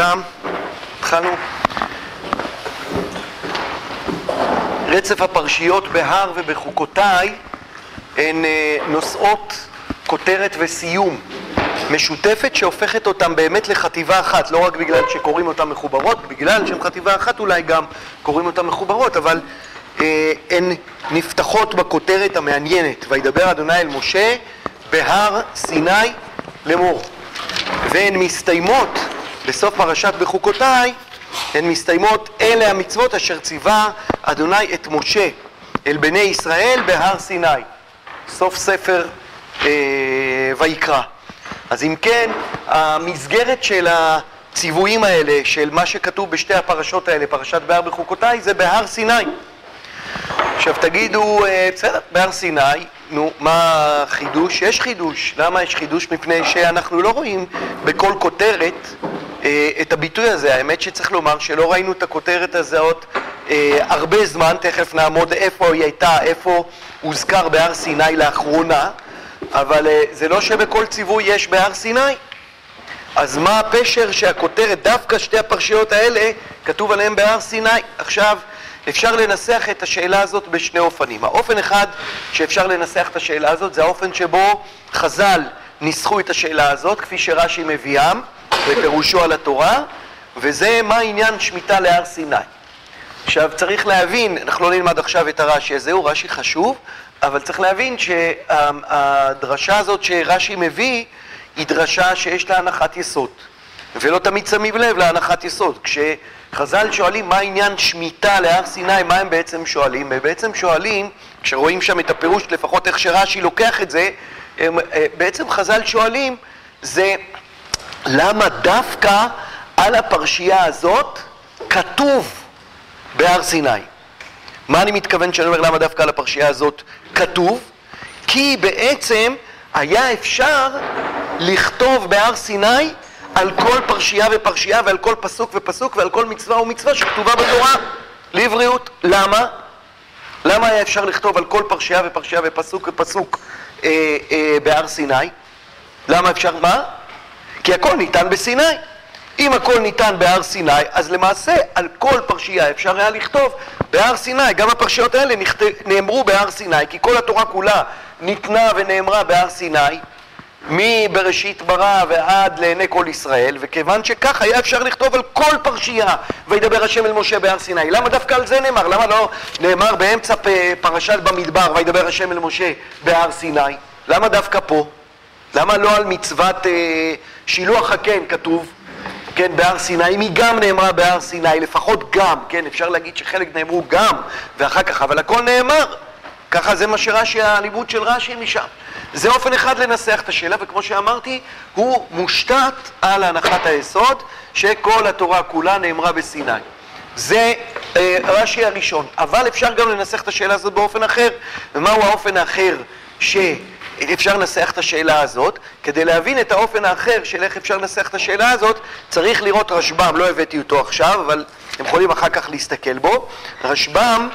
התחלנו. רצף הפרשיות בהר ובחוקותיי הן נושאות כותרת וסיום משותפת שהופכת אותם באמת לחטיבה אחת לא רק בגלל שקוראים אותם מחוברות בגלל שהן חטיבה אחת אולי גם קוראים אותם מחוברות אבל הן נפתחות בכותרת המעניינת. וידבר אדוני אל משה בהר סיני לאמור. והן מסתיימות בסוף פרשת בחוקותיי הן מסתיימות אלה המצוות אשר ציווה אדוני את משה אל בני ישראל בהר סיני סוף ספר ויקרא אז אם כן המסגרת של הציוויים האלה של מה שכתוב בשתי הפרשות האלה פרשת בהר בחוקותיי זה בהר סיני עכשיו תגידו בסדר בהר סיני נו מה חידוש? יש חידוש למה יש חידוש? מפני שאנחנו לא רואים בכל כותרת את הביטוי הזה, האמת שצריך לומר שלא ראינו את הכותרת הזאת הרבה זמן, תכף נעמוד איפה היא הייתה, איפה הוזכר בהר סיני לאחרונה אבל זה לא שבכל ציווי יש בהר סיני. אז מה הפשר שהכותרת, דווקא שתי הפרשיות האלה כתוב עליהן בהר סיני? עכשיו אפשר לנסח את השאלה הזאת בשני אופנים. האופן אחד שאפשר לנסח את השאלה הזאת זה האופן שבו חז"ל ניסחו את השאלה הזאת כפי שרש"י מביאם בפירושו על התורה וזה מה עניין שמיטה להר סיני. עכשיו צריך להבין, אנחנו לא נלמד עכשיו את הרש"י הזה, הוא רש"י חשוב אבל צריך להבין שהדרשה הזאת שרש"י מביא היא דרשה שיש לה הנחת יסוד. ולא תמיד שמים לב להנחת יסוד. כשחז"ל שואלים מה עניין שמיטה להר סיני, מה הם בעצם שואלים? הם בעצם שואלים, כשרואים שם את הפירוש לפחות איך שרש"י לוקח את זה הם, בעצם חז"ל שואלים זה למה דווקא על הפרשייה הזאת כתוב בהר סיני? מה אני מתכוון שאני אומר למה דווקא על הפרשייה הזאת כתוב? כי בעצם היה אפשר לכתוב בהר סיני על כל פרשייה ופרשייה ועל כל פסוק ופסוק ועל כל מצווה ומצווה שכתובה בתורה לבריאות. למה? למה היה אפשר לכתוב על כל פרשייה ופרשייה ופסוק ופסוק אה, אה, בהר סיני? למה אפשר? מה? כי הכל ניתן בסיני. אם הכל ניתן בהר סיני, אז למעשה על כל פרשייה אפשר היה לכתוב בהר סיני. גם הפרשיות האלה נכת... נאמרו בהר סיני, כי כל התורה כולה ניתנה ונאמרה בהר סיני, מבראשית ברא ועד לעיני כל ישראל, וכיוון שכך היה אפשר לכתוב על כל פרשייה, וידבר השם אל משה בהר סיני. למה דווקא על זה נאמר? למה לא נאמר באמצע פרשת במדבר, וידבר השם אל משה בהר סיני? למה דווקא פה? למה לא על מצוות אה, שילוח הקן כתוב, כן, בהר סיני, אם היא גם נאמרה בהר סיני, לפחות גם, כן, אפשר להגיד שחלק נאמרו גם, ואחר כך, אבל הכל נאמר, ככה זה מה שרש"י, הלימוד של רש"י משם. זה אופן אחד לנסח את השאלה, וכמו שאמרתי, הוא מושתת על הנחת היסוד שכל התורה כולה נאמרה בסיני. זה אה, רש"י הראשון, אבל אפשר גם לנסח את השאלה הזאת באופן אחר, ומהו האופן האחר ש... אפשר לנסח את השאלה הזאת, כדי להבין את האופן האחר של איך אפשר לנסח את השאלה הזאת, צריך לראות רשב"ם, לא הבאתי אותו עכשיו, אבל אתם יכולים אחר כך להסתכל בו. רשב"ם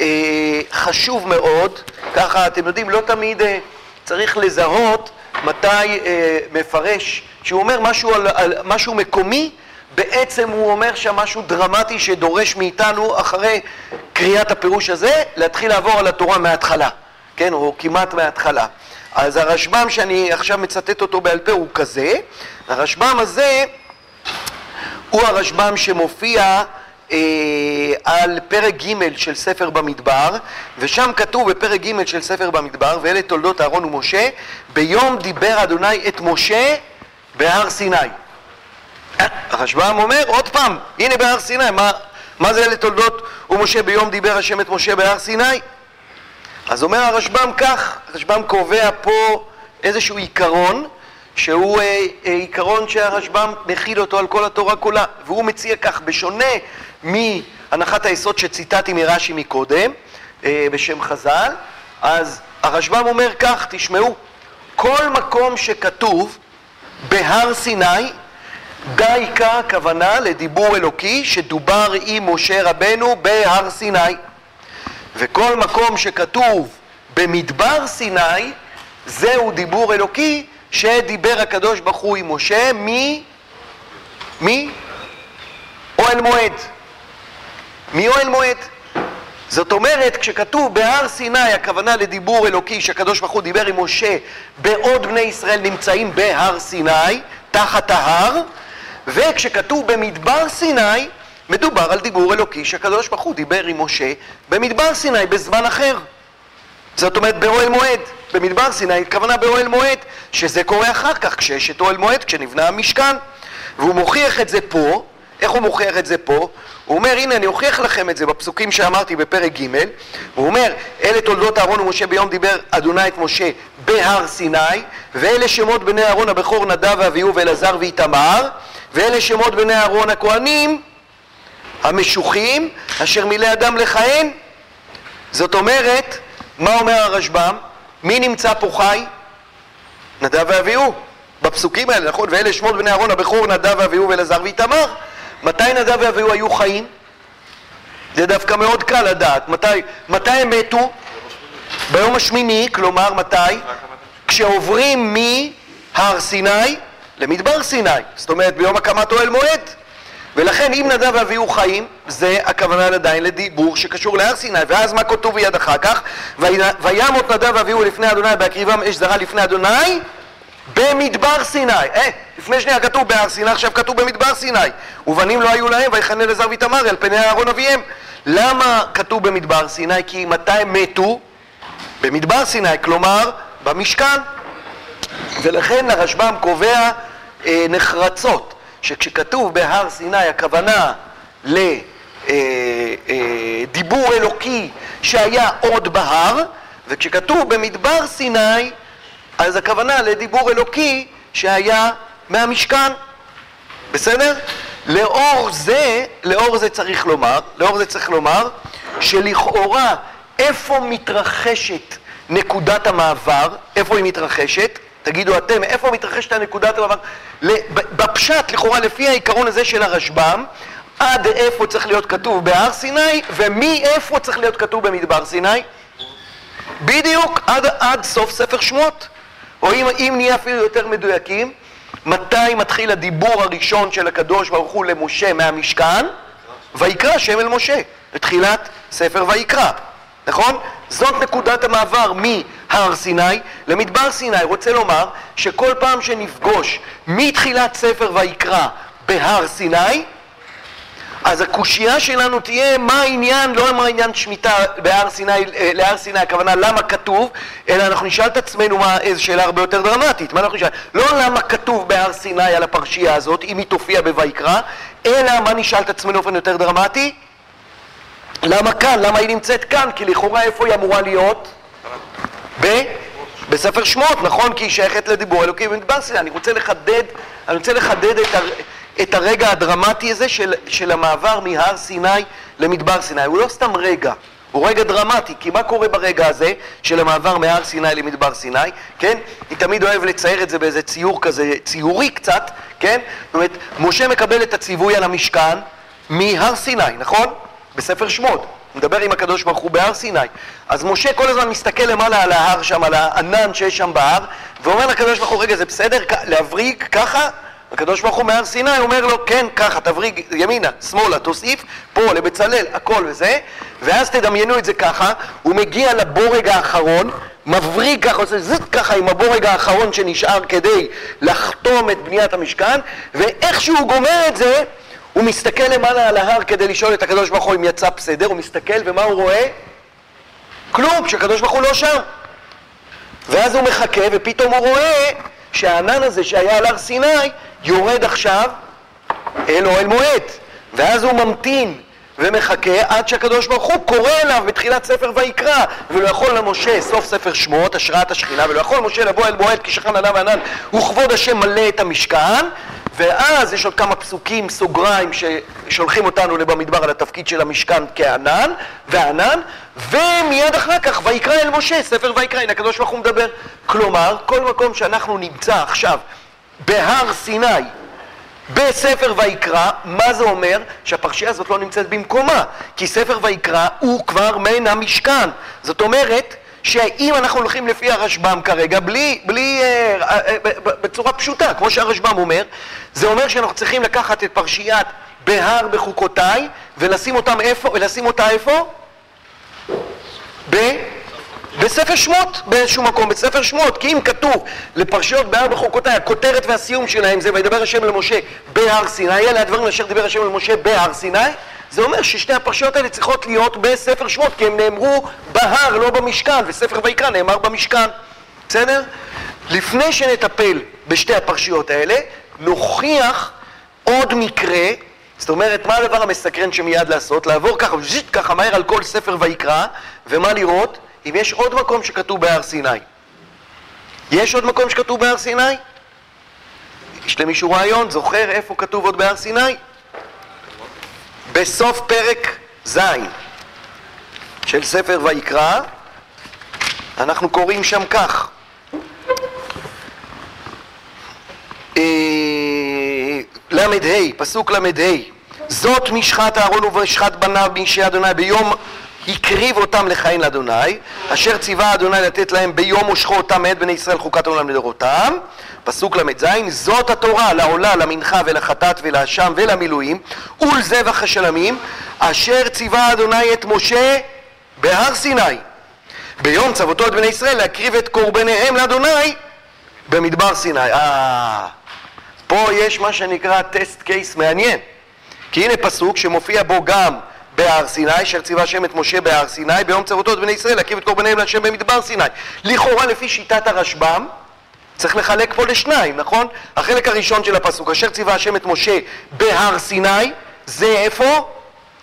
אה, חשוב מאוד, ככה אתם יודעים, לא תמיד אה, צריך לזהות מתי אה, מפרש, שהוא אומר משהו, על, על, משהו מקומי, בעצם הוא אומר שם משהו דרמטי שדורש מאיתנו, אחרי קריאת הפירוש הזה, להתחיל לעבור על התורה מההתחלה, כן, או כמעט מההתחלה. אז הרשב"ם שאני עכשיו מצטט אותו בעל פה הוא כזה, הרשב"ם הזה הוא הרשב"ם שמופיע אה, על פרק ג' של ספר במדבר, ושם כתוב בפרק ג' של ספר במדבר, ואלה תולדות אהרון ומשה, ביום דיבר אדוני את משה בהר סיני. הרשב"ם אומר עוד פעם, הנה בהר סיני, מה, מה זה אלה תולדות ומשה ביום דיבר השם את משה בהר סיני? אז אומר הרשב"ם כך, הרשב"ם קובע פה איזשהו עיקרון שהוא אה, אה, עיקרון שהרשב"ם מכיל אותו על כל התורה כולה והוא מציע כך, בשונה מהנחת היסוד שציטטתי מרש"י מקודם אה, בשם חז"ל אז הרשב"ם אומר כך, תשמעו כל מקום שכתוב בהר סיני דייקה הכוונה לדיבור אלוקי שדובר עם משה רבנו בהר סיני וכל מקום שכתוב במדבר סיני, זהו דיבור אלוקי שדיבר הקדוש ברוך הוא עם משה מ... מ... מאוהל מועד. מאוהל מועד. זאת אומרת, כשכתוב בהר סיני, הכוונה לדיבור אלוקי שהקדוש ברוך הוא דיבר עם משה בעוד בני ישראל נמצאים בהר סיני, תחת ההר, וכשכתוב במדבר סיני, מדובר על דיבור אלוקי שהקדוש ברוך הוא דיבר עם משה במדבר סיני בזמן אחר. זאת אומרת באוהל מועד. במדבר סיני הכוונה באוהל מועד, שזה קורה אחר כך, כשיש את אוהל מועד, כשנבנה המשכן. והוא מוכיח את זה פה, איך הוא מוכיח את זה פה? הוא אומר, הנה אני אוכיח לכם את זה בפסוקים שאמרתי בפרק ג', הוא אומר, אלה תולדות אהרון ומשה ביום דיבר אדוני את משה בהר סיני, ואלה שמות בני אהרון הבכור נדב ואביהו ואלעזר ואיתמר, ואלה שמות בני אהרון הכהנים המשוחים, אשר מילא אדם לכהן. זאת אומרת, מה אומר הרשב"ם? מי נמצא פה חי? נדב ואביהו. בפסוקים האלה, נכון? ואלה שמות בני אהרון הבכור נדב ואביהו ואלעזר ואיתמר. מתי נדב ואביהו היו חיים? זה דווקא מאוד קל לדעת. מתי, מתי הם מתו? ביום השמיני, כלומר מתי? כשעוברים מהר סיני למדבר סיני. זאת אומרת ביום הקמת אוהל מועד. ולכן אם נדב ואביהו חיים, זה הכוונה עדיין לדיבור שקשור להר סיני. ואז מה כתוב מיד אחר כך? וימות נדב ואביהו לפני אדוני בהקריבם אש זרה לפני אדוני במדבר סיני. אה, לפני שנייה כתוב בהר סיני, עכשיו כתוב במדבר סיני. ובנים לא היו להם, ויחנה לזר ויתמר על פני אהרון אביהם. למה כתוב במדבר סיני? כי מתי הם מתו? במדבר סיני, כלומר במשכן. ולכן הרשב"ם קובע אה, נחרצות, שכשכתוב בהר סיני הכוונה לדיבור אה, אה, אלוקי שהיה עוד בהר, וכשכתוב במדבר סיני אז הכוונה לדיבור אלוקי שהיה מהמשכן, בסדר? לאור זה, לאור זה צריך לומר, לאור זה צריך לומר שלכאורה איפה מתרחשת נקודת המעבר, איפה היא מתרחשת? תגידו אתם, איפה מתרחשת הנקודת המעבר? בפשט, לכאורה, לפי העיקרון הזה של הרשב"ם, עד איפה צריך להיות כתוב בהר סיני, ומאיפה צריך להיות כתוב במדבר סיני? בדיוק עד, עד סוף ספר שמות. או אם, אם נהיה אפילו יותר מדויקים, מתי מתחיל הדיבור הראשון של הקדוש ברוך הוא למשה מהמשכן? ויקרא שם אל משה, בתחילת ספר ויקרא, נכון? זאת נקודת המעבר מהר סיני למדבר סיני. רוצה לומר שכל פעם שנפגוש מתחילת ספר ויקרא בהר סיני, אז הקושייה שלנו תהיה מה העניין, לא מה העניין שמיטה בהר סיני, אה, להר סיני, הכוונה למה כתוב, אלא אנחנו נשאל את עצמנו מה, איזו שאלה הרבה יותר דרמטית, מה אנחנו נשאל? לא למה כתוב בהר סיני על הפרשייה הזאת, אם היא תופיע בויקרא, אלא מה נשאל את עצמנו באופן יותר דרמטי? למה כאן? למה היא נמצאת כאן? כי לכאורה איפה היא אמורה להיות? ב... בספר שמות, נכון? כי היא שייכת לדיבור אלוקי במדבר סיני. אני רוצה לחדד, אני רוצה לחדד את, ה... את הרגע הדרמטי הזה של, של המעבר מהר סיני למדבר סיני. הוא לא סתם רגע, הוא רגע דרמטי, כי מה קורה ברגע הזה של המעבר מהר סיני למדבר סיני, כן? אני תמיד אוהב לצייר את זה באיזה ציור כזה, ציורי קצת, כן? זאת אומרת, משה מקבל את הציווי על המשכן מהר סיני, נכון? בספר שמות. מדבר עם הקדוש ברוך הוא בהר סיני. אז משה כל הזמן מסתכל למעלה על ההר שם, על הענן שיש שם בהר, ואומר לקדוש ברוך הוא, רגע, זה בסדר להבריג ככה? הקדוש ברוך הוא מהר סיני אומר לו, כן, ככה, תבריג ימינה, שמאלה, תוסיף, פה, לבצלאל, הכל וזה, ואז תדמיינו את זה ככה, הוא מגיע לבורג האחרון, מבריג ככה, עושה זט ככה עם הבורג האחרון שנשאר כדי לחתום את בניית המשכן, ואיך שהוא גומר את זה, הוא מסתכל למעלה על ההר כדי לשאול את הקדוש ברוך הוא אם יצא בסדר, הוא מסתכל ומה הוא רואה? כלום, שהקדוש ברוך הוא לא שם. ואז הוא מחכה ופתאום הוא רואה שהענן הזה שהיה על הר סיני יורד עכשיו אל אוהל מועד, ואז הוא ממתין ומחכה עד שהקדוש ברוך הוא קורא אליו בתחילת ספר ויקרא ולא יכול למשה, סוף ספר שמות, השראת השכינה ולא יכול משה לבוא אל מועד כי שכן עליו הענן וכבוד השם מלא את המשכן ואז יש עוד כמה פסוקים, סוגריים, ששולחים אותנו במדבר על התפקיד של המשכן כענן וענן ומיד אחר כך ויקרא אל משה, ספר ויקרא, הנה הקדוש ברוך הוא מדבר כלומר, כל מקום שאנחנו נמצא עכשיו בהר סיני, בספר ויקרא, מה זה אומר? שהפרשייה הזאת לא נמצאת במקומה, כי ספר ויקרא הוא כבר מן המשכן. זאת אומרת שאם אנחנו הולכים לפי הרשב"ם כרגע, בלי, בלי, אה, אה, אה, בצורה פשוטה, כמו שהרשב"ם אומר, זה אומר שאנחנו צריכים לקחת את פרשיית בהר בחוקותיי ולשים אותם איפה, ולשים אותה איפה? ב... בספר שמות, באיזשהו מקום, בספר שמות, כי אם כתוב לפרשיות בהר בחוקותיי, הכותרת והסיום שלהם זה וידבר השם למשה בהר סיני, אלה הדברים אשר דיבר השם למשה בהר סיני, זה אומר ששתי הפרשיות האלה צריכות להיות בספר שמות, כי הם נאמרו בהר, לא במשכן, וספר ויקרא נאמר במשכן, בסדר? לפני שנטפל בשתי הפרשיות האלה, נוכיח עוד מקרה, זאת אומרת, מה הדבר המסקרן שמיד לעשות? לעבור ככה, ככה מהר על כל ספר ויקרא, ומה לראות? אם יש עוד מקום שכתוב בהר סיני. יש עוד מקום שכתוב בהר סיני? יש למישהו רעיון? זוכר איפה כתוב עוד בהר סיני? בסוף פרק ז' של ספר ויקרא, אנחנו קוראים שם כך: אה, ל"ה, פסוק ל"ה: זאת משחת אהרון ומשחת בניו באישי אדוני ביום הקריב אותם לכהן לאדוני, אשר ציווה אדוני לתת להם ביום מושכו אותם מאת בני ישראל חוקת עולם לדורותם. פסוק ל"ז, זאת התורה לעולה, למנחה ולחטאת ולאשם ולמילואים ולזבח השלמים, אשר ציווה אדוני את משה בהר סיני. ביום צוותו את בני ישראל להקריב את קורבניהם לאדוני במדבר סיני. אה, פה יש מה שנקרא טסט קייס מעניין. כי הנה פסוק שמופיע בו גם בהר סיני, אשר ציווה השם את משה בהר סיני, ביום צוותו את בני ישראל להקריב את קורבניהם להשם במדבר סיני. לכאורה לפי שיטת הרשב"ם, צריך לחלק פה לשניים, נכון? החלק הראשון של הפסוק, אשר ציווה השם את משה בהר סיני, זה איפה?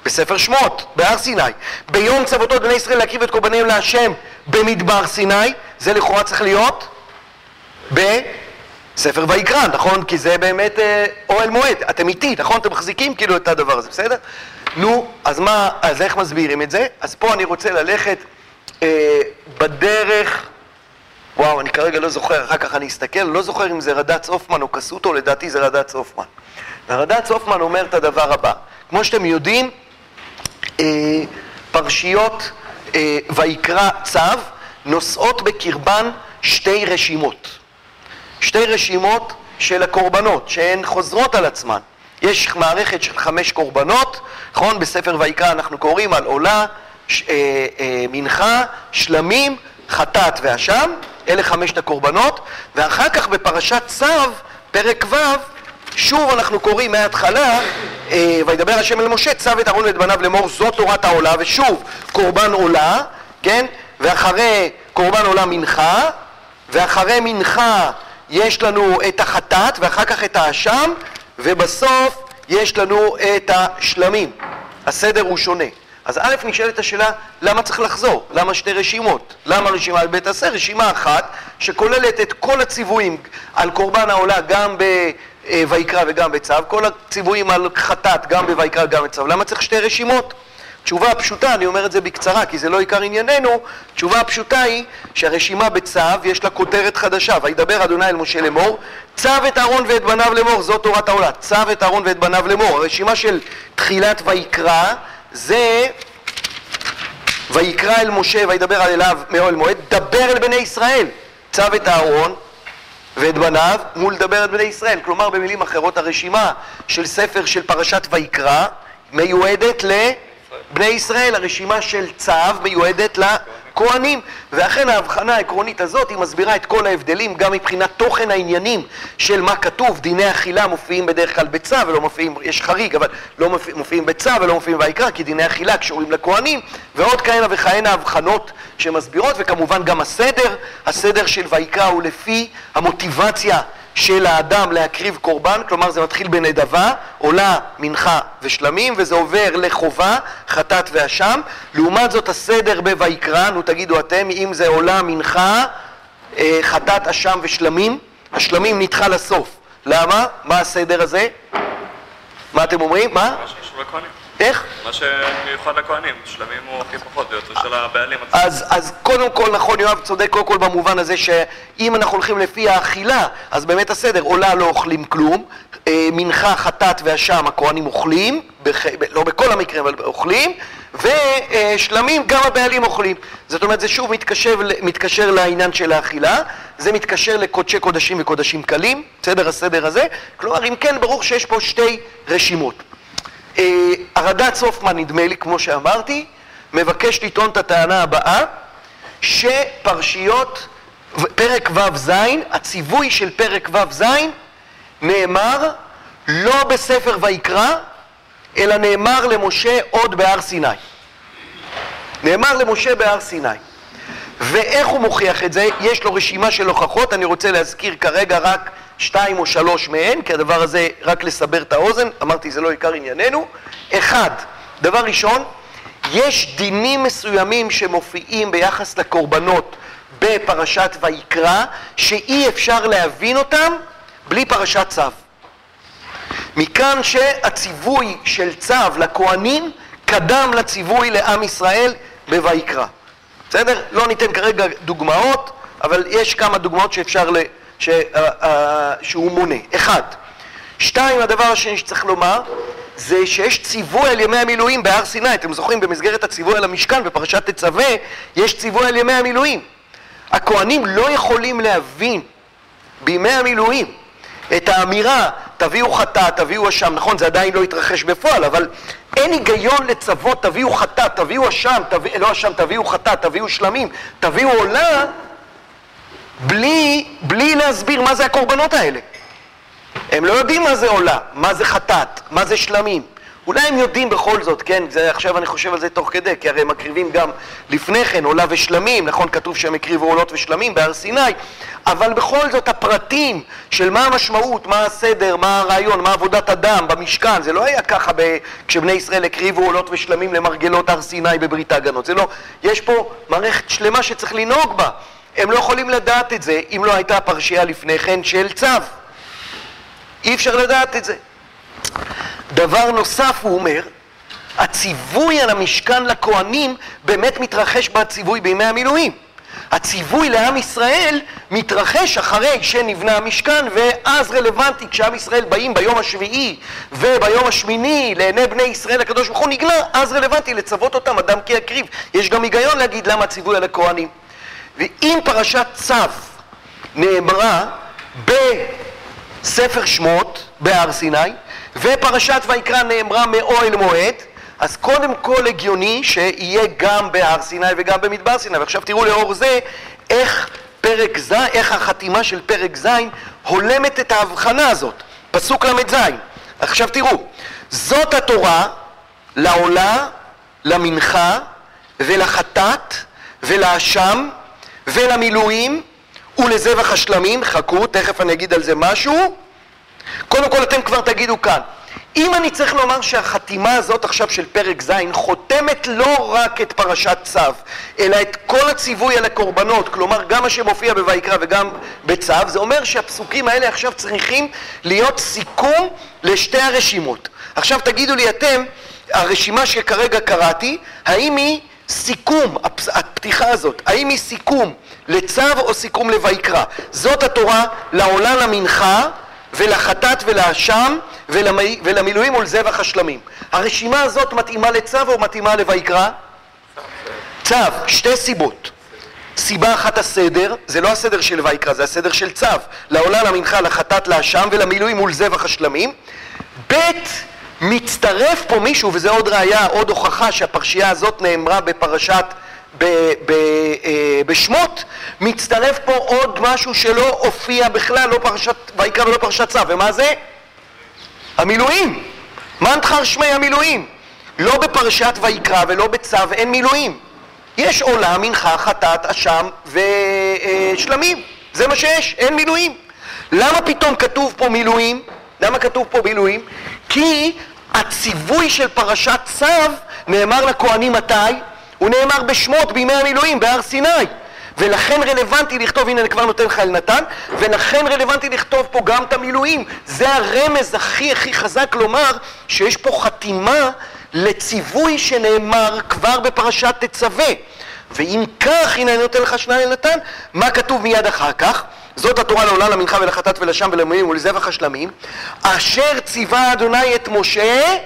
בספר שמות, בהר סיני. ביום צוותו את בני ישראל להקריב את קורבניהם להשם במדבר סיני, זה לכאורה צריך להיות בספר ויקרא, נכון? כי זה באמת אה, אוהל מועד. אתם איתי, נכון? אתם מחזיקים כאילו את הדבר הזה, בסדר? נו, אז מה, אז איך מסבירים את זה? אז פה אני רוצה ללכת אה, בדרך, וואו, אני כרגע לא זוכר, אחר כך אני אסתכל, לא זוכר אם זה רד"צ הופמן או קסוטו, לדעתי זה רד"צ הופמן. ורד"צ הופמן אומר את הדבר הבא, כמו שאתם יודעים, אה, פרשיות אה, ויקרא צו נושאות בקרבן שתי רשימות. שתי רשימות של הקורבנות, שהן חוזרות על עצמן. יש מערכת של חמש קורבנות, נכון? בספר ויקרא אנחנו קוראים על עולה, ש, אה, אה, מנחה, שלמים, חטאת ואשם, אלה חמשת הקורבנות, ואחר כך בפרשת צו, פרק ו', שוב אנחנו קוראים מההתחלה, אה, וידבר השם אל משה, צו את אהרון ואת בניו לאמור, זאת תורת העולה, ושוב, קורבן עולה, כן? ואחרי קורבן עולה מנחה, ואחרי מנחה יש לנו את החטאת, ואחר כך את האשם, ובסוף יש לנו את השלמים. הסדר הוא שונה. אז א', נשאלת השאלה, למה צריך לחזור? למה שתי רשימות? למה רשימה על בית עשה? רשימה אחת שכוללת את כל הציוויים על קורבן העולה גם בויקרא וגם בצו, כל הציוויים על חטאת גם בויקרא וגם בצו. למה צריך שתי רשימות? תשובה הפשוטה, אני אומר את זה בקצרה כי זה לא עיקר ענייננו, תשובה הפשוטה היא שהרשימה בצו יש לה כותרת חדשה, וידבר אדוני אל משה לאמור, צו את אהרון ואת בניו לאמור, זאת תורת העולה, צו את אהרון ואת בניו לאמור, הרשימה של תחילת ויקרא זה ויקרא אל משה וידבר אליו מאוהל מועד, דבר אל בני ישראל, צו את אהרון ואת בניו מול דבר את בני ישראל, כלומר במילים אחרות הרשימה של ספר של פרשת ויקרא מיועדת ל... בני ישראל, הרשימה של צו מיועדת לכהנים. ואכן ההבחנה העקרונית הזאת היא מסבירה את כל ההבדלים גם מבחינת תוכן העניינים של מה כתוב, דיני אכילה מופיעים בדרך כלל בצו ולא מופיעים, יש חריג, אבל לא מופיעים בצו ולא מופיעים ויקרא כי דיני אכילה קשורים לכהנים ועוד כהנה וכהנה הבחנות שמסבירות וכמובן גם הסדר, הסדר של ויקרא הוא לפי המוטיבציה של האדם להקריב קורבן, כלומר זה מתחיל בנדבה, עולה מנחה ושלמים, וזה עובר לחובה, חטאת ואשם. לעומת זאת הסדר בויקרא, נו תגידו אתם, אם זה עולה מנחה, אה, חטאת, אשם ושלמים, השלמים נדחה לסוף. למה? מה הסדר הזה? מה אתם אומרים? מה? איך? מה שמיוחד לכהנים, שלמים הוא הכי פחות, זה של הבעלים אז, אז קודם כל, נכון, יואב צודק קודם כל במובן הזה שאם אנחנו הולכים לפי האכילה, אז באמת הסדר, עולה לא אוכלים כלום, אה, מנחה, חטאת ואשם הכהנים אוכלים, בח... לא בכל המקרים, אבל אוכלים, ושלמים גם הבעלים אוכלים. זאת אומרת, זה שוב מתקשר, מתקשר לעניין של האכילה, זה מתקשר לקודשי קודשים וקודשים קלים, בסדר הסדר הזה. כלומר, אם כן, ברור שיש פה שתי רשימות. הרד"צ סופמן, נדמה לי, כמו שאמרתי, מבקש לטעון את הטענה הבאה, שפרשיות, פרק ו"ז, הציווי של פרק ו"ז, נאמר לא בספר ויקרא, אלא נאמר למשה עוד בהר סיני. נאמר למשה בהר סיני. ואיך הוא מוכיח את זה? יש לו רשימה של הוכחות, אני רוצה להזכיר כרגע רק שתיים או שלוש מהן, כי הדבר הזה רק לסבר את האוזן, אמרתי זה לא עיקר ענייננו. אחד, דבר ראשון, יש דינים מסוימים שמופיעים ביחס לקורבנות בפרשת ויקרא, שאי אפשר להבין אותם בלי פרשת צו. מכאן שהציווי של צו לכהנים קדם לציווי לעם ישראל בויקרא. בסדר? לא ניתן כרגע דוגמאות, אבל יש כמה דוגמאות שאפשר, ל... ש... שהוא מונה. אחד. שתיים, הדבר השני שצריך לומר, זה שיש ציווי על ימי המילואים בהר סיני. אתם זוכרים, במסגרת הציווי על המשכן בפרשת תצווה, יש ציווי על ימי המילואים. הכהנים לא יכולים להבין בימי המילואים את האמירה, תביאו חטאת, תביאו אשם, נכון, זה עדיין לא התרחש בפועל, אבל אין היגיון לצוות, תביאו חטאת, תביאו אשם, תביא, לא אשם, תביאו חטאת, תביאו שלמים, תביאו עולה, בלי, בלי להסביר מה זה הקורבנות האלה. הם לא יודעים מה זה עולה, מה זה חטאת, מה זה שלמים. אולי הם יודעים בכל זאת, כן, זה, עכשיו אני חושב על זה תוך כדי, כי הרי הם מקריבים גם לפני כן עולה ושלמים, נכון, כתוב שהם הקריבו עולות ושלמים בהר סיני, אבל בכל זאת הפרטים של מה המשמעות, מה הסדר, מה הרעיון, מה עבודת אדם במשכן, זה לא היה ככה ב... כשבני ישראל הקריבו עולות ושלמים למרגלות הר סיני בברית ההגנות, זה לא, יש פה מערכת שלמה שצריך לנהוג בה, הם לא יכולים לדעת את זה אם לא הייתה פרשייה לפני כן של צו. אי אפשר לדעת את זה. דבר נוסף, הוא אומר, הציווי על המשכן לכהנים באמת מתרחש בציווי בימי המילואים. הציווי לעם ישראל מתרחש אחרי שנבנה המשכן ואז רלוונטי כשעם ישראל באים ביום השביעי וביום השמיני לעיני בני ישראל הקדוש ברוך הוא נגלה אז רלוונטי לצוות אותם אדם כי יקריב יש גם היגיון להגיד למה הציווי על הכהנים ואם פרשת צו נאמרה בספר שמות בהר סיני ופרשת ויקרא נאמרה מאוהל מועד, אז קודם כל הגיוני שיהיה גם בהר סיני וגם במדבר סיני. ועכשיו תראו לאור זה איך פרק ז', איך החתימה של פרק ז' הולמת את ההבחנה הזאת. פסוק ל"ז. עכשיו תראו, זאת התורה לעולה, למנחה ולחטאת ולאשם ולמילואים ולזבח השלמים, חכו, תכף אני אגיד על זה משהו קודם כל אתם כבר תגידו כאן, אם אני צריך לומר שהחתימה הזאת עכשיו של פרק ז' חותמת לא רק את פרשת צו, אלא את כל הציווי על הקורבנות, כלומר גם מה שמופיע בויקרא וגם בצו, זה אומר שהפסוקים האלה עכשיו צריכים להיות סיכום לשתי הרשימות. עכשיו תגידו לי אתם, הרשימה שכרגע קראתי, האם היא סיכום, הפתיחה הזאת, האם היא סיכום לצו או סיכום לויקרא? זאת התורה לעולה למנחה ולחטאת ולאשם ולמילואים ולזבח השלמים. הרשימה הזאת מתאימה לצו או מתאימה לויקרא? צו, שתי סיבות. סיבה אחת הסדר, זה לא הסדר של ויקרא, זה הסדר של צו. לעולה, למנחה, לחטאת, לאשם ולמילואים מול זבח השלמים. ב' מצטרף פה מישהו, וזה עוד ראיה, עוד הוכחה שהפרשייה הזאת נאמרה בפרשת ב, ב, אה, בשמות, מצטרף פה עוד משהו שלא הופיע בכלל, לא פרשת ויקרא ולא פרשת צו, ומה זה? המילואים. מנתחר שמי המילואים. לא בפרשת ויקרא ולא בצו אין מילואים. יש עולה, מנחה, חטאת, אשם ושלמים. זה מה שיש, אין מילואים. למה פתאום כתוב פה מילואים? למה כתוב פה מילואים? כי הציווי של פרשת צו נאמר לכהנים מתי? הוא נאמר בשמות בימי המילואים, בהר סיני. ולכן רלוונטי לכתוב, הנה אני כבר נותן לך אל נתן, ולכן רלוונטי לכתוב פה גם את המילואים. זה הרמז הכי הכי חזק לומר שיש פה חתימה לציווי שנאמר כבר בפרשת תצווה. ואם כך, הנה אני נותן לך שניים אל נתן, מה כתוב מיד אחר כך? זאת התורה לעולה למנחה ולחטאת ולשם ולמילואים ולזבח השלמים, אשר ציווה אדוני את משה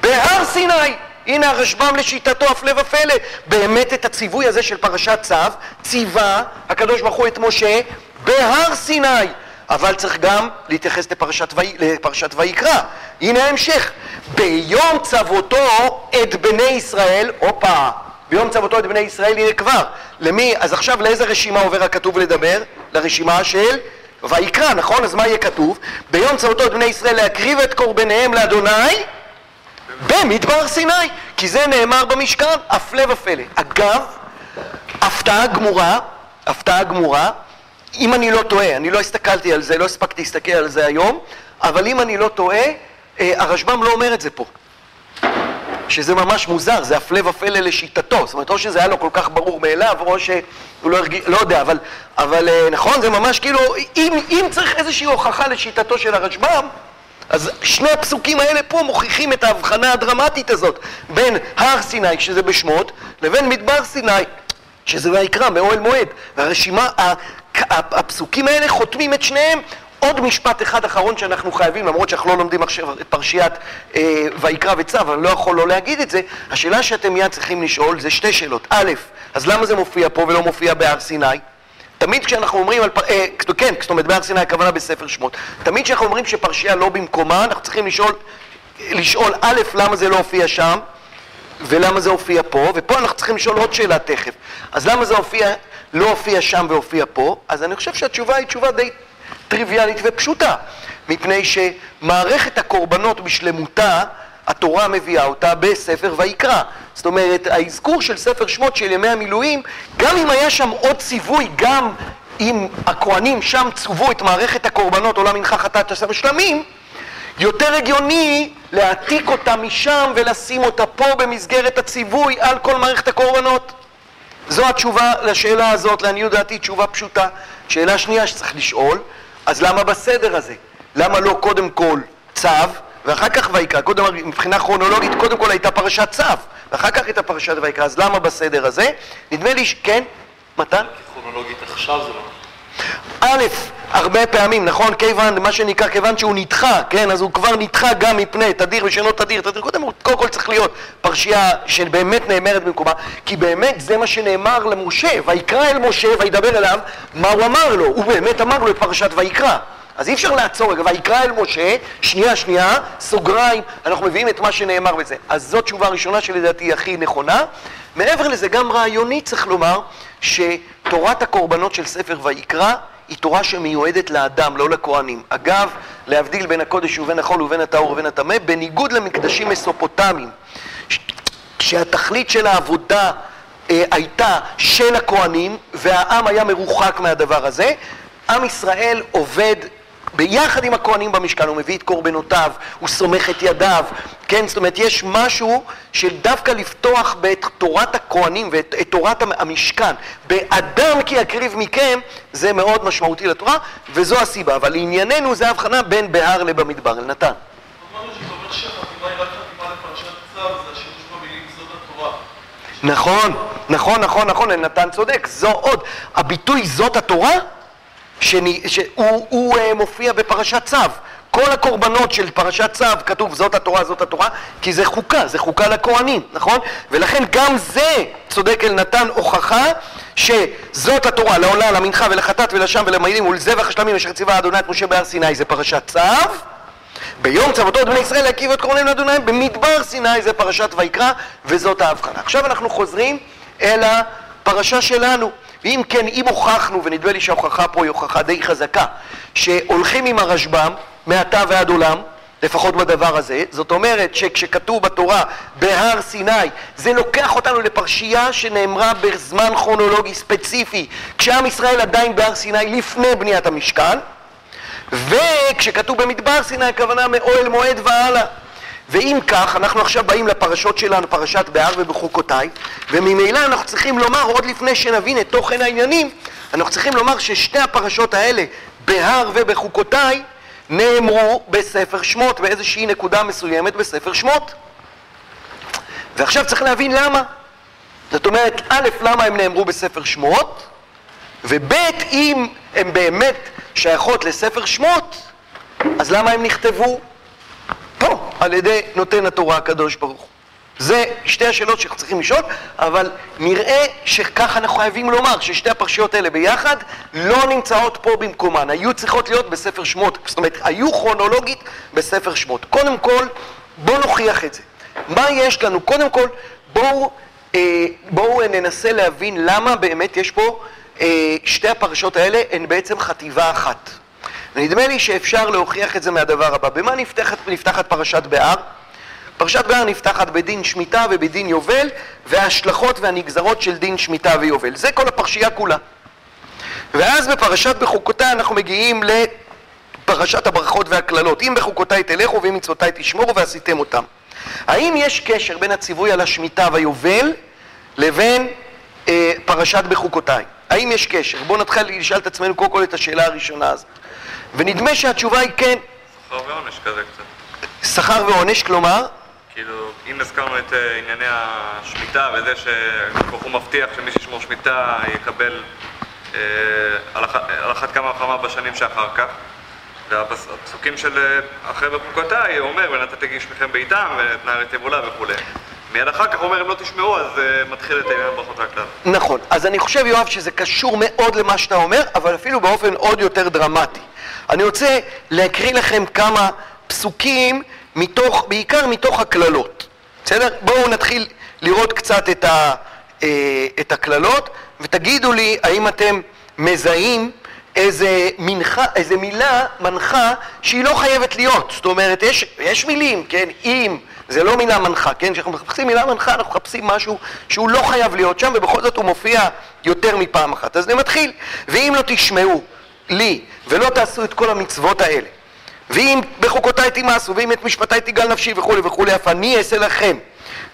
בהר סיני. הנה הרשב"ם לשיטתו, הפלא ופלא. באמת את הציווי הזה של פרשת צו, ציווה הקדוש ברוך הוא את משה בהר סיני. אבל צריך גם להתייחס לפרשת, ו... לפרשת ויקרא. הנה ההמשך. ביום צוותו את בני ישראל, הופה, ביום צוותו את בני ישראל, הנה כבר. למי? אז עכשיו לאיזה רשימה עובר הכתוב לדבר? לרשימה של ויקרא, נכון? אז מה יהיה כתוב? ביום צוותו את בני ישראל להקריב את קורבניהם לאדוני במדבר סיני, כי זה נאמר במשכן, הפלא ופלא. אגב, הפתעה גמורה, הפתעה גמורה, אם אני לא טועה, אני לא הסתכלתי על זה, לא הספקתי להסתכל על זה היום, אבל אם אני לא טועה, אה, הרשב"ם לא אומר את זה פה. שזה ממש מוזר, זה הפלא ופלא לשיטתו. זאת אומרת, או שזה היה לו כל כך ברור מאליו, או שהוא לא הרגיש, לא יודע, אבל, אבל אה, נכון, זה ממש כאילו, אם, אם צריך איזושהי הוכחה לשיטתו של הרשב"ם, אז שני הפסוקים האלה פה מוכיחים את ההבחנה הדרמטית הזאת בין הר סיני, שזה בשמות, לבין מדבר סיני, שזה ויקרא, מאוהל מועד. והרשימה, הפסוקים האלה חותמים את שניהם. עוד משפט אחד אחרון שאנחנו חייבים, למרות שאנחנו לא לומדים עכשיו את פרשיית אה, ויקרא וצו, אבל לא יכול לא להגיד את זה, השאלה שאתם מיד צריכים לשאול זה שתי שאלות. א', אז למה זה מופיע פה ולא מופיע בהר סיני? תמיד כשאנחנו אומרים על, אה, כן, זאת אומרת בהר סיני הכוונה בספר שמות, תמיד כשאנחנו אומרים שפרשייה לא במקומה, אנחנו צריכים לשאול, לשאול א', למה זה לא הופיע שם, ולמה זה הופיע פה, ופה אנחנו צריכים לשאול עוד שאלה תכף. אז למה זה הופיע, לא הופיע שם והופיע פה? אז אני חושב שהתשובה היא תשובה די טריוויאלית ופשוטה, מפני שמערכת הקורבנות בשלמותה, התורה מביאה אותה בספר ויקרא. זאת אומרת, האזכור של ספר שמות של ימי המילואים, גם אם היה שם עוד ציווי, גם אם הכוהנים שם צוו את מערכת הקורבנות, עולם מנחה חטאת עשר שלמים, יותר הגיוני להעתיק אותה משם ולשים אותה פה במסגרת הציווי על כל מערכת הקורבנות. זו התשובה לשאלה הזאת, לעניות דעתי, תשובה פשוטה. שאלה שנייה שצריך לשאול, אז למה בסדר הזה? למה לא קודם כל צו, ואחר כך ויקרא? קודם, מבחינה כרונולוגית, קודם כל הייתה פרשת צו, ואחר כך הייתה פרשת ויקרא, אז למה בסדר הזה? נדמה לי ש... כן? מתן? כרונולוגית עכשיו זה לא... א', הרבה פעמים, נכון? כיוון, מה שנקרא, כיוון שהוא נדחה, כן? אז הוא כבר נדחה גם מפני תדיר ושאינו תדיר. תדיר, קודם קודם כל צריך להיות פרשייה שבאמת נאמרת במקומה, כי באמת זה מה שנאמר למשה, ויקרא אל משה וידבר אליו, מה הוא אמר לו? הוא באמת אמר לו את פרשת ויקרא. אז אי אפשר לעצור רגע, ויקרא אל משה, שנייה, שנייה, סוגריים, אנחנו מביאים את מה שנאמר בזה. אז זאת תשובה ראשונה שלדעתי הכי נכונה. מעבר לזה, גם רעיוני צריך לומר שתורת הקורבנות של ספר ויקרא היא תורה שמיועדת לאדם, לא לכהנים. אגב, להבדיל בין הקודש ובין החול ובין הטהור ובין הטמא, בניגוד למקדשים מסופוטמיים, שהתכלית של העבודה אה, הייתה של הכהנים, והעם היה מרוחק מהדבר הזה, עם ישראל עובד ביחד עם הכהנים במשכן, הוא מביא את קורבנותיו, הוא סומך את ידיו, כן? זאת אומרת, יש משהו של דווקא לפתוח את תורת הכהנים ואת את תורת המשכן, באדם כי יקריב מכם, זה מאוד משמעותי לתורה, וזו הסיבה. אבל לענייננו זה ההבחנה בין בהר לבמדבר. נתן. נכון, נכון, נכון, נכון, נתן צודק, זו עוד. הביטוי זאת התורה שהוא הוא, uh, מופיע בפרשת צו. כל הקורבנות של פרשת צו כתוב זאת התורה, זאת התורה, כי זה חוקה, זה חוקה לכהנים, נכון? ולכן גם זה, צודק אל נתן הוכחה שזאת התורה, לעולה, למנחה ולחטאת ולשם ולמעילים ולזבח השלמים אשר ציווה אדוני את משה בהר סיני, זה פרשת צו. ביום צוותו את בני ישראל להקיב את קורבנים לאדוני במדבר סיני, זה פרשת ויקרא, וזאת ההבחנה. עכשיו אנחנו חוזרים אל הפרשה שלנו. ואם כן, אם הוכחנו, ונדמה לי שההוכחה פה היא הוכחה די חזקה, שהולכים עם הרשב"ם מעתה ועד עולם, לפחות בדבר הזה, זאת אומרת שכשכתוב בתורה בהר סיני, זה לוקח אותנו לפרשייה שנאמרה בזמן כרונולוגי ספציפי, כשעם ישראל עדיין בהר סיני לפני בניית המשכן, וכשכתוב במדבר סיני הכוונה מאוהל מועד והלאה. ואם כך, אנחנו עכשיו באים לפרשות שלנו, פרשת בהר ובחוקותיי, וממילא אנחנו צריכים לומר, עוד לפני שנבין את תוכן העניינים, אנחנו צריכים לומר ששתי הפרשות האלה, בהר ובחוקותיי, נאמרו בספר שמות, באיזושהי נקודה מסוימת בספר שמות. ועכשיו צריך להבין למה. זאת אומרת, א', למה הם נאמרו בספר שמות, וב', אם הם באמת שייכות לספר שמות, אז למה הם נכתבו פה, על ידי נותן התורה הקדוש ברוך הוא. זה שתי השאלות שאנחנו צריכים לשאול, אבל נראה שככה אנחנו חייבים לומר, ששתי הפרשיות האלה ביחד לא נמצאות פה במקומן, היו צריכות להיות בספר שמות, זאת אומרת, היו כרונולוגית בספר שמות. קודם כל, בואו נוכיח את זה. מה יש לנו? קודם כל, בואו אה, בואו ננסה להבין למה באמת יש פה, אה, שתי הפרשות האלה הן בעצם חטיבה אחת. נדמה לי שאפשר להוכיח את זה מהדבר הבא. במה נפתחת, נפתחת פרשת בהר? פרשת בהר נפתחת בדין שמיטה ובדין יובל, וההשלכות והנגזרות של דין שמיטה ויובל. זה כל הפרשייה כולה. ואז בפרשת בחוקותיי אנחנו מגיעים לפרשת הברכות והקללות. אם בחוקותיי תלכו ואם מצוותיי תשמורו ועשיתם אותם. האם יש קשר בין הציווי על השמיטה ויובל לבין אה, פרשת בחוקותיי? האם יש קשר? בואו נתחיל לשאול את עצמנו קודם כל את השאלה הראשונה הזאת. ונדמה שהתשובה היא כן. שכר ועונש כזה קצת. שכר ועונש, כלומר? כאילו, אם הזכרנו את uh, ענייני השמיטה וזה הוא מבטיח שמי שישמור שמיטה יקבל uh, על, אח, על אחת כמה וכמה בשנים שאחר כך והפסוקים של uh, אחרי בפרוקותיי אומר ונתתי גשמיכם בעיתם ואת נערי תבולה וכולי מיד אחר כך אומר אם לא תשמעו אז uh, מתחיל את העניין ברכות והכלל נכון, אז אני חושב יואב שזה קשור מאוד למה שאתה אומר אבל אפילו באופן עוד יותר דרמטי. אני רוצה להקריא לכם כמה פסוקים מתוך, בעיקר מתוך הקללות, בסדר? בואו נתחיל לראות קצת את, ה, אה, את הקללות ותגידו לי האם אתם מזהים איזה, מנחה, איזה מילה מנחה שהיא לא חייבת להיות, זאת אומרת יש, יש מילים, כן, אם זה לא מילה מנחה, כן, כשאנחנו מחפשים מילה מנחה אנחנו מחפשים משהו שהוא לא חייב להיות שם ובכל זאת הוא מופיע יותר מפעם אחת, אז אני מתחיל, ואם לא תשמעו לי ולא תעשו את כל המצוות האלה ואם בחוקותיי תימאסו, ואם את משפטיי תגל נפשי וכולי וכולי, אף אני אעשה לכם.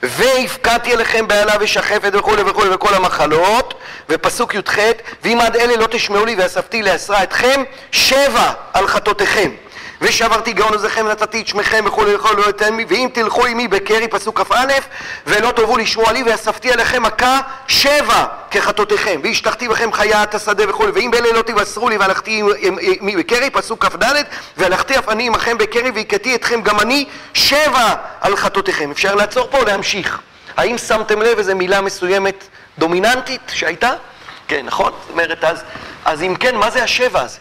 והפקדתי אליכם בעלה ושחפת וכולי וכולי וכל המחלות, ופסוק י"ח, ואם עד אלה לא תשמעו לי ואספתי לעשרה אתכם, שבע על חטאותיכם. ושברתי גאון עוזכם ונתתי את שמכם וכולי וכולי לא אתן מי ואם תלכו עמי בקרי פסוק כ"א ולא תאהבו לשמוע לי ואספתי עליכם מכה שבע כחטאותיכם והשתחתי בכם חיית השדה וכולי ואם באלה לא תבשרו לי והלכתי עמי בקרי פסוק כ"ד והלכתי אף אני עמכם בקרי והכיתי אתכם גם אני שבע על חטאותיכם אפשר לעצור פה להמשיך האם שמתם לב איזה מילה מסוימת דומיננטית שהייתה? כן נכון? זאת אומרת אז, אז אם כן מה זה השבע הזה?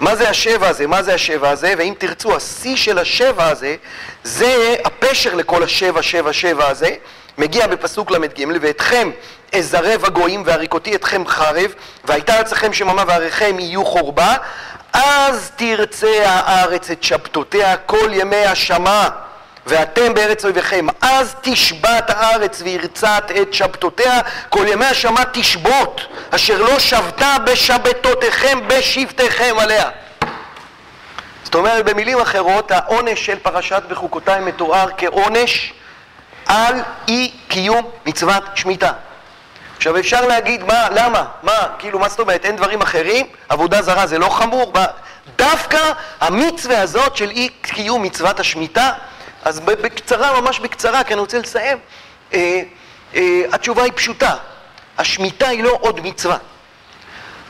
מה זה השבע הזה? מה זה השבע הזה? ואם תרצו, השיא של השבע הזה, זה הפשר לכל השבע, שבע, שבע הזה, מגיע בפסוק ל"ג, ואתכם אזרב הגויים והריקותי אתכם חרב, והייתה ארצכם שממה ועריכם יהיו חורבה, אז תרצה הארץ את שבתותיה כל ימי השמה. ואתם בארץ אויביכם, אז תשבת הארץ וירצת את שבתותיה, כל ימי השמה תשבות, אשר לא שבתה בשבתותיכם בשבתיכם עליה. זאת אומרת, במילים אחרות, העונש של פרשת בחוקותיי מתואר כעונש על אי קיום מצוות שמיטה. עכשיו אפשר להגיד, מה, למה, מה, כאילו, מה זאת אומרת, אין דברים אחרים? עבודה זרה זה לא חמור? דווקא המצווה הזאת של אי קיום מצוות השמיטה אז בקצרה, ממש בקצרה, כי אני רוצה לסיים, אה, אה, התשובה היא פשוטה, השמיטה היא לא עוד מצווה,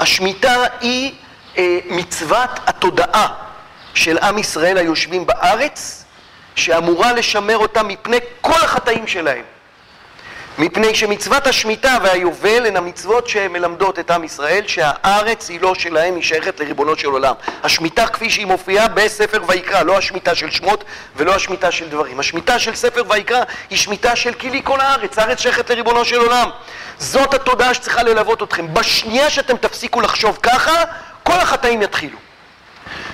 השמיטה היא אה, מצוות התודעה של עם ישראל היושבים בארץ, שאמורה לשמר אותם מפני כל החטאים שלהם. מפני שמצוות השמיטה והיובל הן המצוות שמלמדות את עם ישראל שהארץ היא לא שלהם, היא שייכת לריבונו של עולם. השמיטה כפי שהיא מופיעה בספר ויקרא, לא השמיטה של שמות ולא השמיטה של דברים. השמיטה של ספר ויקרא היא שמיטה של כלי כל הארץ, הארץ שייכת לריבונו של עולם. זאת התודעה שצריכה ללוות אתכם. בשנייה שאתם תפסיקו לחשוב ככה, כל החטאים יתחילו.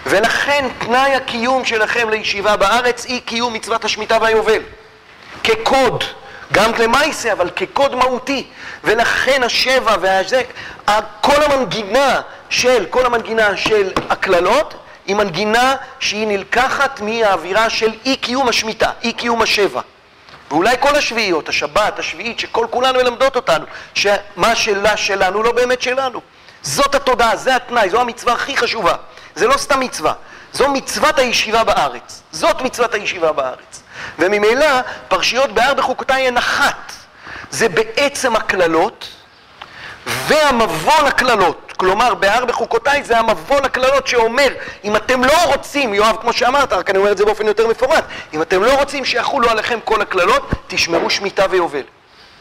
ולכן תנאי הקיום שלכם לישיבה בארץ היא קיום מצוות השמיטה והיובל. כקוד. גם למעשה, אבל כקוד מהותי. ולכן השבע והזה, כל המנגינה של, כל המנגינה של הקללות, היא מנגינה שהיא נלקחת מהאווירה של אי קיום השמיטה, אי קיום השבע. ואולי כל השביעיות, השבת, השביעית, שכל כולנו מלמדות אותנו, שמה שלה שלנו לא באמת שלנו. זאת התודעה, זה התנאי, זו המצווה הכי חשובה. זה לא סתם מצווה, זו מצוות הישיבה בארץ. זאת מצוות הישיבה בארץ. וממילא פרשיות בהר בחוקותיי הן אחת. זה בעצם הקללות והמבון הקללות. כלומר, בהר בחוקותיי זה המבוא לקללות שאומר, אם אתם לא רוצים, יואב, כמו שאמרת, רק אני אומר את זה באופן יותר מפורט, אם אתם לא רוצים שיחולו עליכם כל הקללות, תשמרו שמיטה ויובל.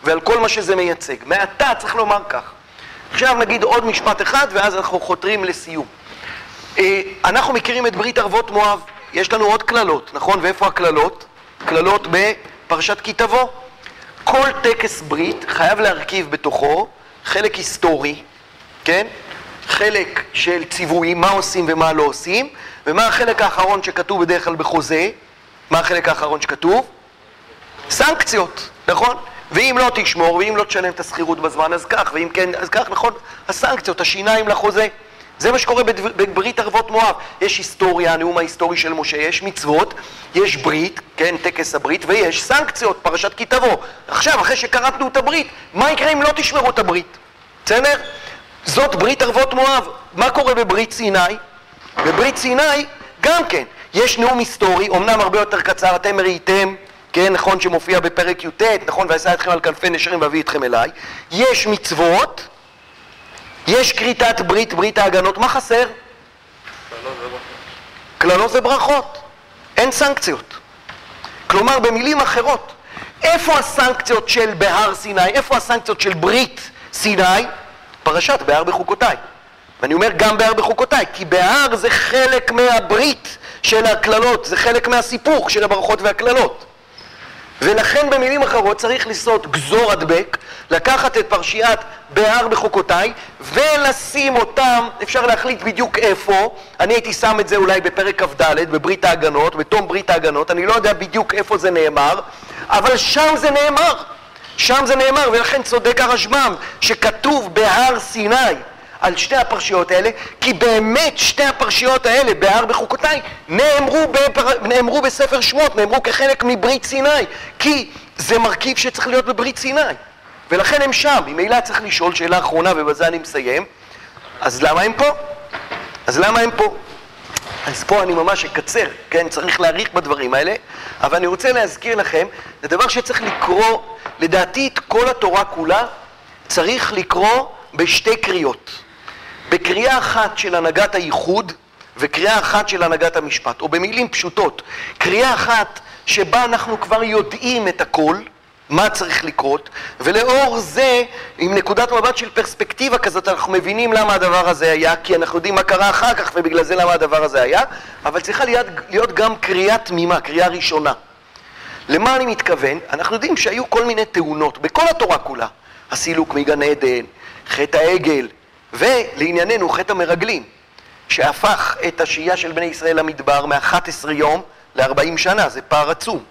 ועל כל מה שזה מייצג. מעתה צריך לומר כך. עכשיו נגיד עוד משפט אחד, ואז אנחנו חותרים לסיום. אה, אנחנו מכירים את ברית ערבות מואב, יש לנו עוד קללות, נכון? ואיפה הקללות? קללות בפרשת כי תבוא. כל טקס ברית חייב להרכיב בתוכו חלק היסטורי, כן? חלק של ציוויים, מה עושים ומה לא עושים, ומה החלק האחרון שכתוב בדרך כלל בחוזה? מה החלק האחרון שכתוב? סנקציות, נכון? ואם לא תשמור, ואם לא תשלם את השכירות בזמן, אז כך, ואם כן, אז כך, נכון? הסנקציות, השיניים לחוזה. זה מה שקורה בברית ערבות מואב. יש היסטוריה, הנאום ההיסטורי של משה, יש מצוות, יש ברית, כן, טקס הברית, ויש סנקציות, פרשת כי תבוא. עכשיו, אחרי שקראתנו את הברית, מה יקרה אם לא תשמרו את הברית? בסדר? זאת ברית ערבות מואב. מה קורה בברית סיני? בברית סיני, גם כן, יש נאום היסטורי, אמנם הרבה יותר קצר, אתם ראיתם, כן, נכון שמופיע בפרק י"ט, נכון, ואשא אתכם על כנפי נשרים ואביא אתכם אליי. יש מצוות, יש כריתת ברית, ברית ההגנות, מה חסר? קללות וברכות. אין סנקציות. כלומר, במילים אחרות, איפה הסנקציות של בהר סיני? איפה הסנקציות של ברית סיני? פרשת בהר בחוקותיי. ואני אומר גם בהר בחוקותיי, כי בהר זה חלק מהברית של הקללות, זה חלק מהסיפור של הברכות והקללות. ולכן במילים אחרות צריך לעשות גזור הדבק, לקחת את פרשיית בהר בחוקותיי ולשים אותם, אפשר להחליט בדיוק איפה, אני הייתי שם את זה אולי בפרק כ"ד, בברית ההגנות, בתום ברית ההגנות, אני לא יודע בדיוק איפה זה נאמר, אבל שם זה נאמר, שם זה נאמר, ולכן צודק הרשב"ם שכתוב בהר סיני על שתי הפרשיות האלה, כי באמת שתי הפרשיות האלה, בהר בחוקותיי, נאמרו, בפר... נאמרו בספר שמות, נאמרו כחלק מברית סיני, כי זה מרכיב שצריך להיות בברית סיני, ולכן הם שם. ממילא צריך לשאול שאלה אחרונה, ובזה אני מסיים, אז למה הם פה? אז למה הם פה? אז פה אני ממש אקצר, כן? צריך להאריך בדברים האלה, אבל אני רוצה להזכיר לכם, זה דבר שצריך לקרוא, לדעתי את כל התורה כולה צריך לקרוא בשתי קריאות. בקריאה אחת של הנהגת הייחוד וקריאה אחת של הנהגת המשפט, או במילים פשוטות, קריאה אחת שבה אנחנו כבר יודעים את הכל, מה צריך לקרות, ולאור זה, עם נקודת מבט של פרספקטיבה כזאת, אנחנו מבינים למה הדבר הזה היה, כי אנחנו יודעים מה קרה אחר כך, ובגלל זה למה הדבר הזה היה, אבל צריכה להיות, להיות גם קריאה תמימה, קריאה ראשונה. למה אני מתכוון? אנחנו יודעים שהיו כל מיני תאונות, בכל התורה כולה. הסילוק מגן עדן, חטא העגל, ולענייננו חטא המרגלים, שהפך את השהייה של בני ישראל למדבר מ-11 יום ל-40 שנה, זה פער עצום.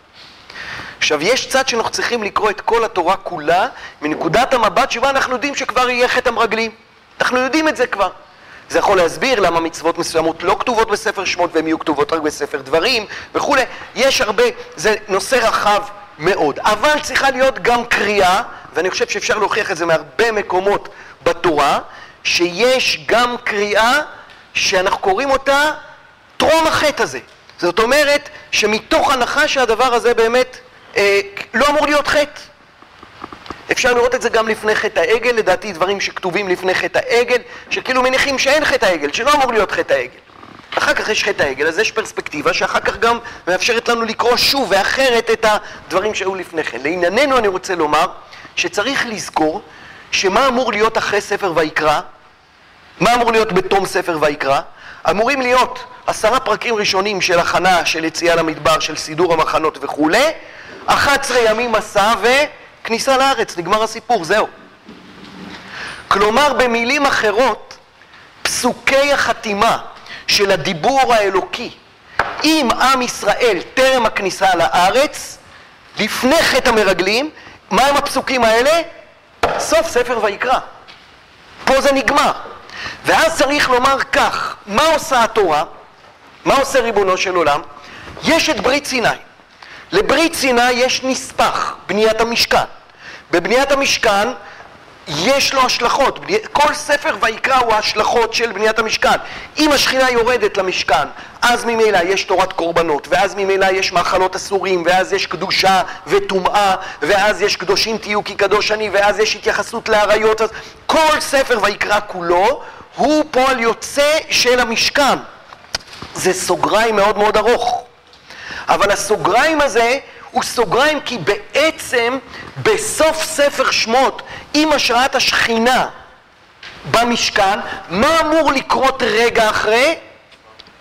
עכשיו, יש צד שאנחנו צריכים לקרוא את כל התורה כולה מנקודת המבט שבה אנחנו יודעים שכבר יהיה חטא המרגלים. אנחנו יודעים את זה כבר. זה יכול להסביר למה מצוות מסוימות לא כתובות בספר שמות והן יהיו כתובות רק בספר דברים וכולי. יש הרבה, זה נושא רחב מאוד. אבל צריכה להיות גם קריאה, ואני חושב שאפשר להוכיח את זה מהרבה מקומות בתורה, שיש גם קריאה שאנחנו קוראים אותה טרום החטא הזה. זאת אומרת שמתוך הנחה שהדבר הזה באמת אה, לא אמור להיות חטא. אפשר לראות את זה גם לפני חטא העגל, לדעתי דברים שכתובים לפני חטא העגל, שכאילו מניחים שאין חטא העגל, שלא אמור להיות חטא העגל. אחר כך יש חטא העגל, אז יש פרספקטיבה שאחר כך גם מאפשרת לנו לקרוא שוב ואחרת את הדברים שהיו לפני כן. לענייננו אני רוצה לומר שצריך לזכור שמה אמור להיות אחרי ספר ויקרא? מה אמור להיות בתום ספר ויקרא? אמורים להיות עשרה פרקים ראשונים של הכנה, של יציאה למדבר, של סידור המחנות וכולי, 11 ימים מסע וכניסה לארץ, נגמר הסיפור, זהו. כלומר, במילים אחרות, פסוקי החתימה של הדיבור האלוקי עם עם ישראל טרם הכניסה לארץ, לפני חטא המרגלים, מהם הפסוקים האלה? סוף ספר ויקרא. פה זה נגמר. ואז צריך לומר כך, מה עושה התורה? מה עושה ריבונו של עולם? יש את ברית סיני. לברית סיני יש נספח, בניית המשכן. בבניית המשכן יש לו השלכות, כל ספר ויקרא הוא ההשלכות של בניית המשכן. אם השכינה יורדת למשכן, אז ממילא יש תורת קורבנות, ואז ממילא יש מאכלות אסורים, ואז יש קדושה וטומאה, ואז יש קדושים תהיו כי קדוש אני, ואז יש התייחסות לאריות. אז כל ספר ויקרא כולו הוא פועל יוצא של המשכן. זה סוגריים מאוד מאוד ארוך. אבל הסוגריים הזה הוא סוגריים כי בעצם בסוף ספר שמות, עם השראת השכינה במשכן, מה אמור לקרות רגע אחרי?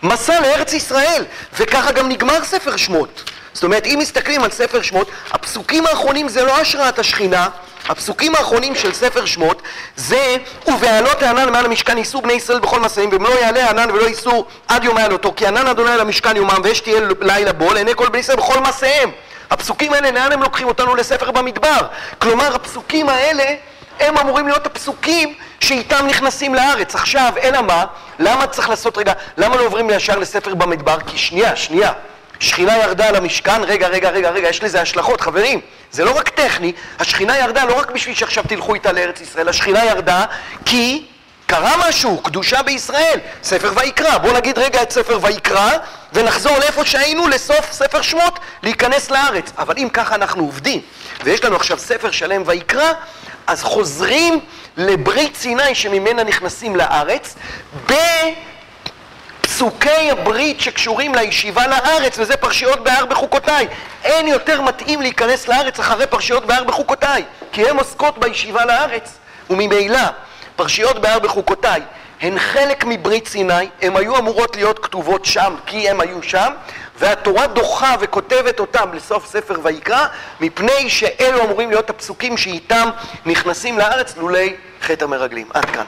מסע לארץ ישראל, וככה גם נגמר ספר שמות. זאת אומרת, אם מסתכלים על ספר שמות, הפסוקים האחרונים זה לא השראת השכינה, הפסוקים האחרונים של ספר שמות זה ובעלות הענן מעל המשכן ייסעו בני ישראל בכל מסעים ולא יעלה הענן ולא ייסעו עד יום העלותו כי ענן אדוני המשכן יומם ואש תהיה לילה בו לעיני כל בני ישראל בכל מסעיהם הפסוקים האלה, לאן הם לוקחים אותנו לספר במדבר? כלומר, הפסוקים האלה הם אמורים להיות הפסוקים שאיתם נכנסים לארץ. עכשיו, אלא מה? למה צריך לעשות רגע, למה לא עוברים ישר לספר במדבר? כי שנייה, שנייה. שכינה ירדה על המשכן, רגע, רגע, רגע, רגע, יש לזה השלכות, חברים. זה לא רק טכני, השכינה ירדה לא רק בשביל שעכשיו תלכו איתה לארץ ישראל, השכינה ירדה כי קרה משהו, קדושה בישראל, ספר ויקרא. בואו נגיד רגע את ספר ויקרא ונחזור לאיפה שהיינו לסוף ספר שמות, להיכנס לארץ. אבל אם ככה אנחנו עובדים, ויש לנו עכשיו ספר שלם ויקרא, אז חוזרים לברית סיני שממנה נכנסים לארץ, בפסוקי הברית שקשורים לישיבה לארץ, וזה פרשיות בהר בחוקותיי. אין יותר מתאים להיכנס לארץ אחרי פרשיות בהר בחוקותיי, כי הן עוסקות בישיבה לארץ, וממילא פרשיות בהר בחוקותיי הן חלק מברית סיני, הן היו אמורות להיות כתובות שם כי הן היו שם, והתורה דוחה וכותבת אותם לסוף ספר ויקרא, מפני שאלו אמורים להיות הפסוקים שאיתם נכנסים לארץ לולי חטא המרגלים. עד כאן.